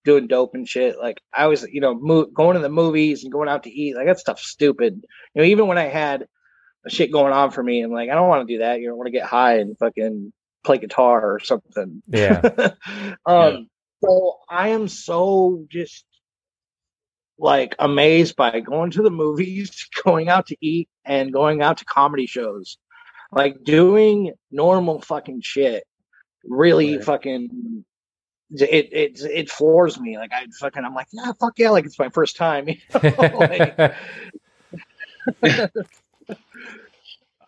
doing dope and shit, like I was, you know, mo- going to the movies and going out to eat, like that stuff's stupid. You know, even when I had shit going on for me, I'm like, I don't want to do that. You don't want to get high and fucking play guitar or something. Yeah. um, so I am so just like amazed by going to the movies, going out to eat, and going out to comedy shows. Like doing normal fucking shit really Right. fucking it it it floors me. Like I fucking I'm like, yeah, fuck yeah, like it's my first time. you know? Like,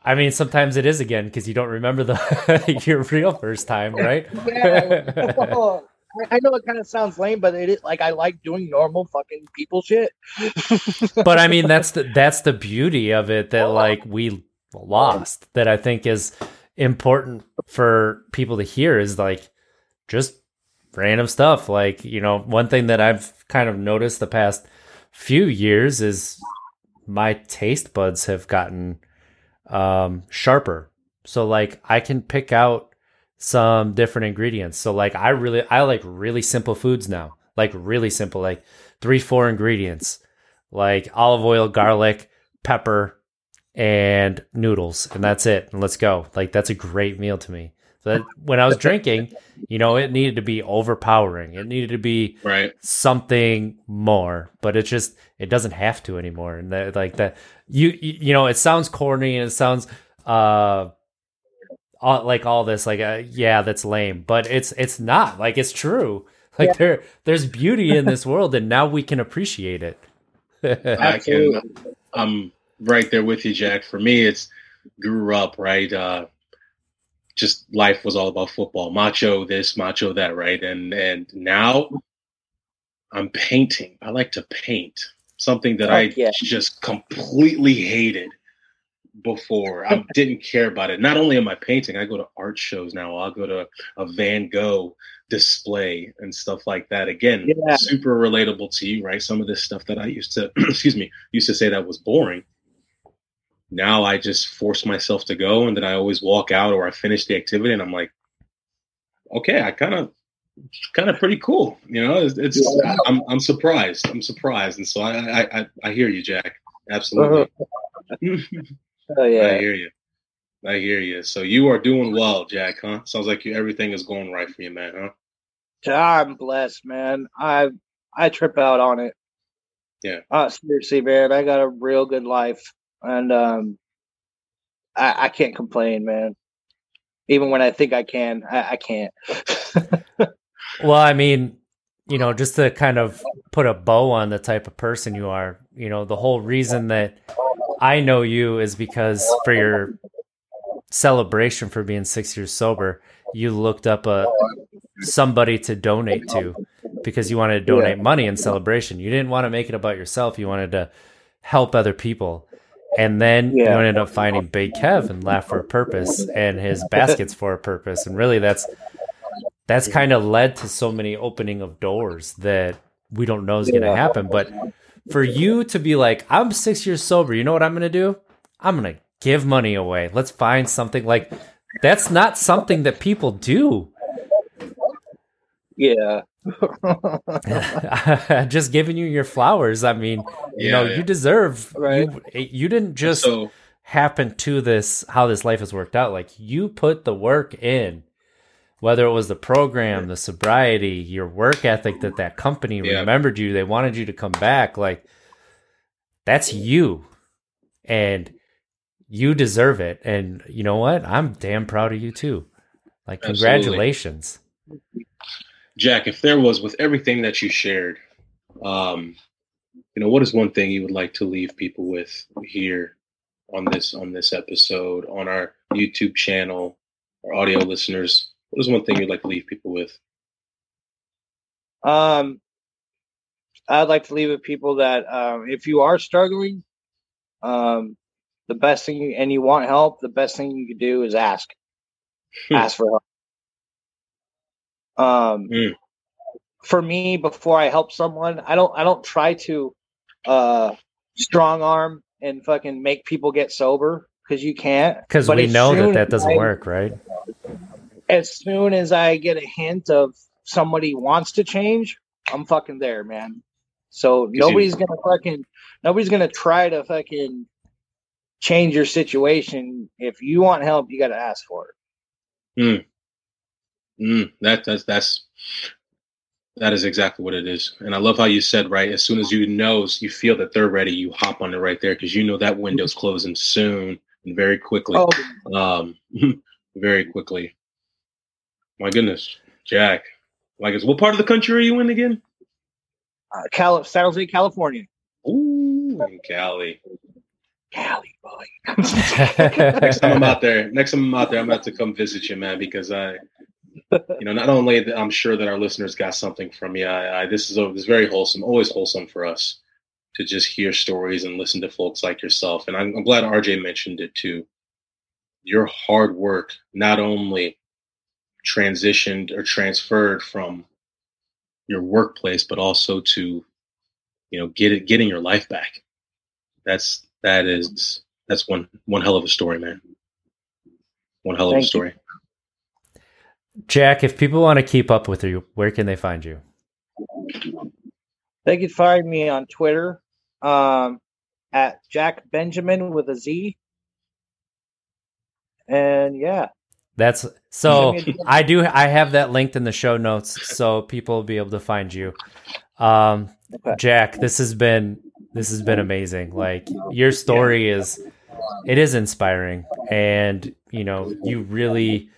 I mean, sometimes it is again because you don't remember the your real first time, right? yeah. I- know it kind of sounds lame, but it is like I like doing normal fucking people shit. but I mean, that's the that's the beauty of it that like we lost. That I think is important for people to hear is like just random stuff. Like you know, one thing that I've kind of noticed the past few years is my taste buds have gotten um sharper. So like I can pick out some different ingredients. So like I really I like really simple foods now. like really simple, like three, four ingredients, like olive oil, garlic, pepper, and noodles, and that's it. And let's go. Like that's a great meal to me. So that, when I was drinking, you know, it needed to be overpowering. It needed to be Right. something more, but it just it doesn't have to anymore. And that, like that, you you you know, it sounds corny and it sounds uh all, like all this like uh, yeah, that's lame, but it's it's not. Like it's true. Like Yeah. there there's beauty in this world, and now we can appreciate it. I can. I'm right there with you, Jack. For me, it's grew up right. Uh, just life was all about football, macho this, macho that, right? And and now I'm painting. I like to paint something that I yeah. just completely hated before. I didn't care about it. Not only am I painting, I go to art shows now. I'll go to a Van Gogh display and stuff like that. Again, Yeah. super relatable to you, right? Some of this stuff that I used to, excuse me, used to say that was boring. Now I just force myself to go, and then I always walk out or I finish the activity, and I'm like, okay, I kind of, kind of pretty cool, you know. It's, it's Yeah. I'm, I'm surprised, I'm surprised, and so I, I, I, I hear you, Jack. Absolutely, Oh I hear you. I hear you. So you are doing well, Jack, huh? Sounds like you everything is going right for you, man, huh? I'm blessed, man. I I trip out on it. Yeah. Uh, seriously, man. I got a real good life, and um, I I can't complain, man. Even when I think I can, I, I can't. Well, I mean, you know, just to kind of put a bow on the type of person you are, you know, the whole reason that I know you is because for your celebration for being six years sober, you looked up a somebody to donate to because you wanted to donate money in celebration. You didn't want to make it about yourself. You wanted to help other people. And then you Yeah. ended up finding Big Kev and Laugh for a Purpose and his baskets for a purpose. And really that's that's kind of led to so many opening of doors that we don't know is going to happen. But for you to be like, I'm six years sober, you know what I'm going to do? I'm going to give money away. Let's find something like that's not something that people do. yeah. just giving you your flowers. I mean, you know, Yeah, you deserve. Right. You, you didn't just so happen to this how this life has worked out. Like you put the work in, whether it was the program, the sobriety, your work ethic that that company Yeah. remembered you, they wanted you to come back. Like that's you, and you deserve it. And you know what? I'm damn proud of you too. Like Absolutely. congratulations. Jack, if there was with everything that you shared, um, you know, what is one thing you would like to leave people with here on this on this episode on our YouTube channel, our audio listeners? What is one thing you'd like to leave people with? Um, I'd like to leave with people that um, if you are struggling, um, the best thing you, and you want help, the best thing you can do is ask. Hmm. ask for help. Um, Hmm. for me, before I help someone, I don't I don't try to uh, strong arm and fucking make people get sober because you can't. Because we know that that doesn't I- work, right? As soon as I get a hint of somebody wants to change, I'm fucking there, man. So nobody's gonna fucking nobody's gonna try to fucking change your situation. If you want help, you got to ask for it. Mm, that that's that's that is exactly what it is, and I love how you said right. As soon as you know, you feel that they're ready, you hop on it right there because you know that window's closing soon and very quickly. Oh, um very quickly my goodness jack like what part of the country are you in again uh, Cal- San Jose, California. Ooh, cali Cali boy. next time i'm out there next time i'm out there i'm about to come visit you man because i you know not only that i'm sure that our listeners got something from you I, I this is a, this is very wholesome always wholesome for us to just hear stories and listen to folks like yourself and i'm, I'm glad rj mentioned it too your hard work not only transitioned or transferred from your workplace, but also to, you know, get it, getting your life back. That's that is that's one one hell of a story, man. One hell of Thank a you. story. Jack, if people want to keep up with you, where can they find you? They can find me on Twitter um, at Jack Benjamin with a Z. And yeah, That's so I do I have that linked in the show notes so people will be able to find you. Um Jack, this has been this has been amazing. Like your story is it is inspiring and you know, you really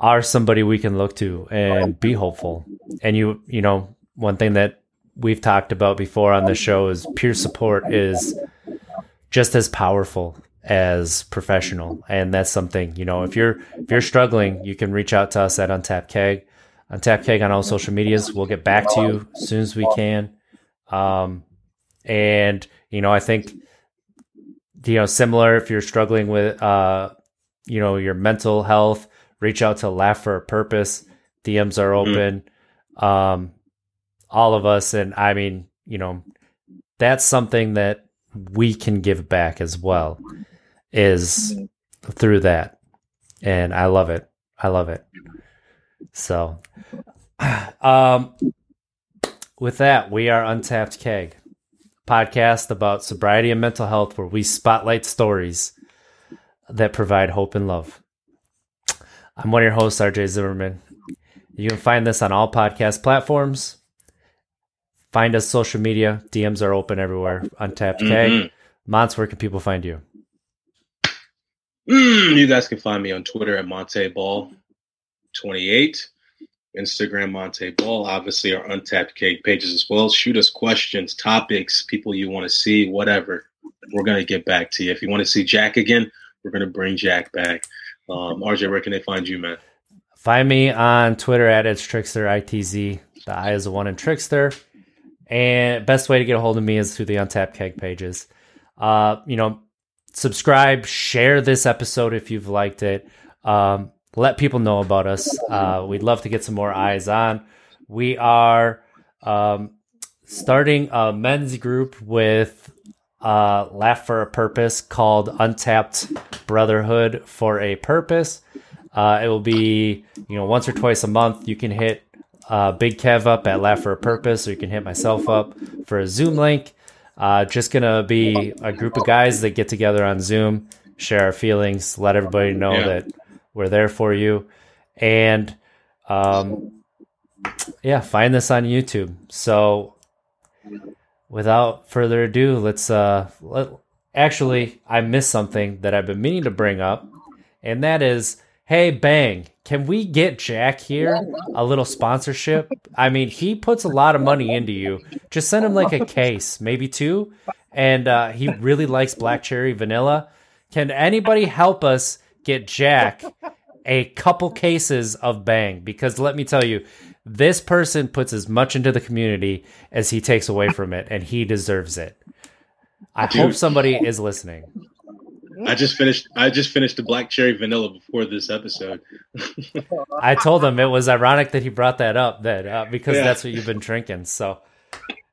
are somebody we can look to and be hopeful. And you you know, one thing that we've talked about before on the show is peer support is just as powerful as professional. And that's something you know if you're if you're struggling you can reach out to us at untapped keg untapped keg on all social medias. We'll get back to you as soon as we can. Um and you know i think you know similar if you're struggling with uh you know your mental health reach out to laugh for a purpose. Dms are open. Um all of us. And i mean you know that's something that we can give back as well is through that. And i love it. I love it. So um with that we are untapped keg podcast about sobriety and mental health where we spotlight stories that provide hope and love. I'm one of your hosts rj zimmerman. You can find this on all podcast platforms. Find us social media. Dms are open everywhere. Untapped keg. Mhm. Mons, where can people find you? Mm, you guys can find me on Twitter at Montee Ball 28, Instagram Montee Ball, obviously our Untapped Keg pages as well. Shoot us questions, topics, people you want to see, whatever. We're gonna get back to you. If you want to see Jack again, we're gonna bring Jack back. Um, RJ, where can they find you, man? Find me on Twitter at it's Trickster ITZ. The I is the one in Trickster. And best way to get a hold of me is through the Untapped Keg pages. Uh, you know, subscribe, share this episode if you've liked it. Um, let people know about us. Uh, we'd love to get some more eyes on. We are um, starting a men's group with uh, Laugh for a Purpose called Untapped Brotherhood for a Purpose. Uh, it will be, you know, once or twice a month. You can hit uh, Big Kev up at Laugh for a Purpose, or you can hit myself up for a Zoom link. Uh, just gonna be a group of guys that get together on Zoom, share our feelings, let everybody know Yeah. that we're there for you, and um, yeah, find this on YouTube. So, without further ado, let's uh, let, actually, I missed something that I've been meaning to bring up, and that is, hey, Bang, can we get Jack here a little sponsorship? I mean, he puts a lot of money into you. Just send him like a case, maybe two, and uh, he really likes black cherry vanilla. Can anybody help us get Jack a couple cases of Bang? Because let me tell you, this person puts as much into the community as he takes away from it, and he deserves it. I Dude. hope somebody is listening. I just finished. I just finished the black cherry vanilla before this episode. I told him it was ironic that he brought that up, that uh, because Yeah. that's what you've been drinking. So,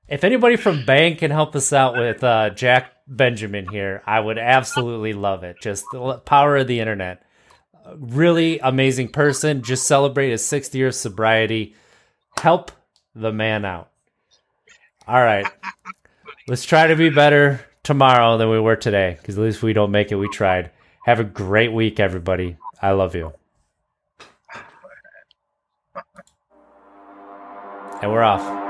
if anybody from Bang can help us out with uh, Jack Benjamin here, I would absolutely love it. Just the power of the internet. Really amazing person. Just celebrate his 60 years sobriety. Help the man out. All right. Let's try to be better tomorrow than we were today because at least we don't make it. We tried. Have a great week, everybody. I love you. And we're off.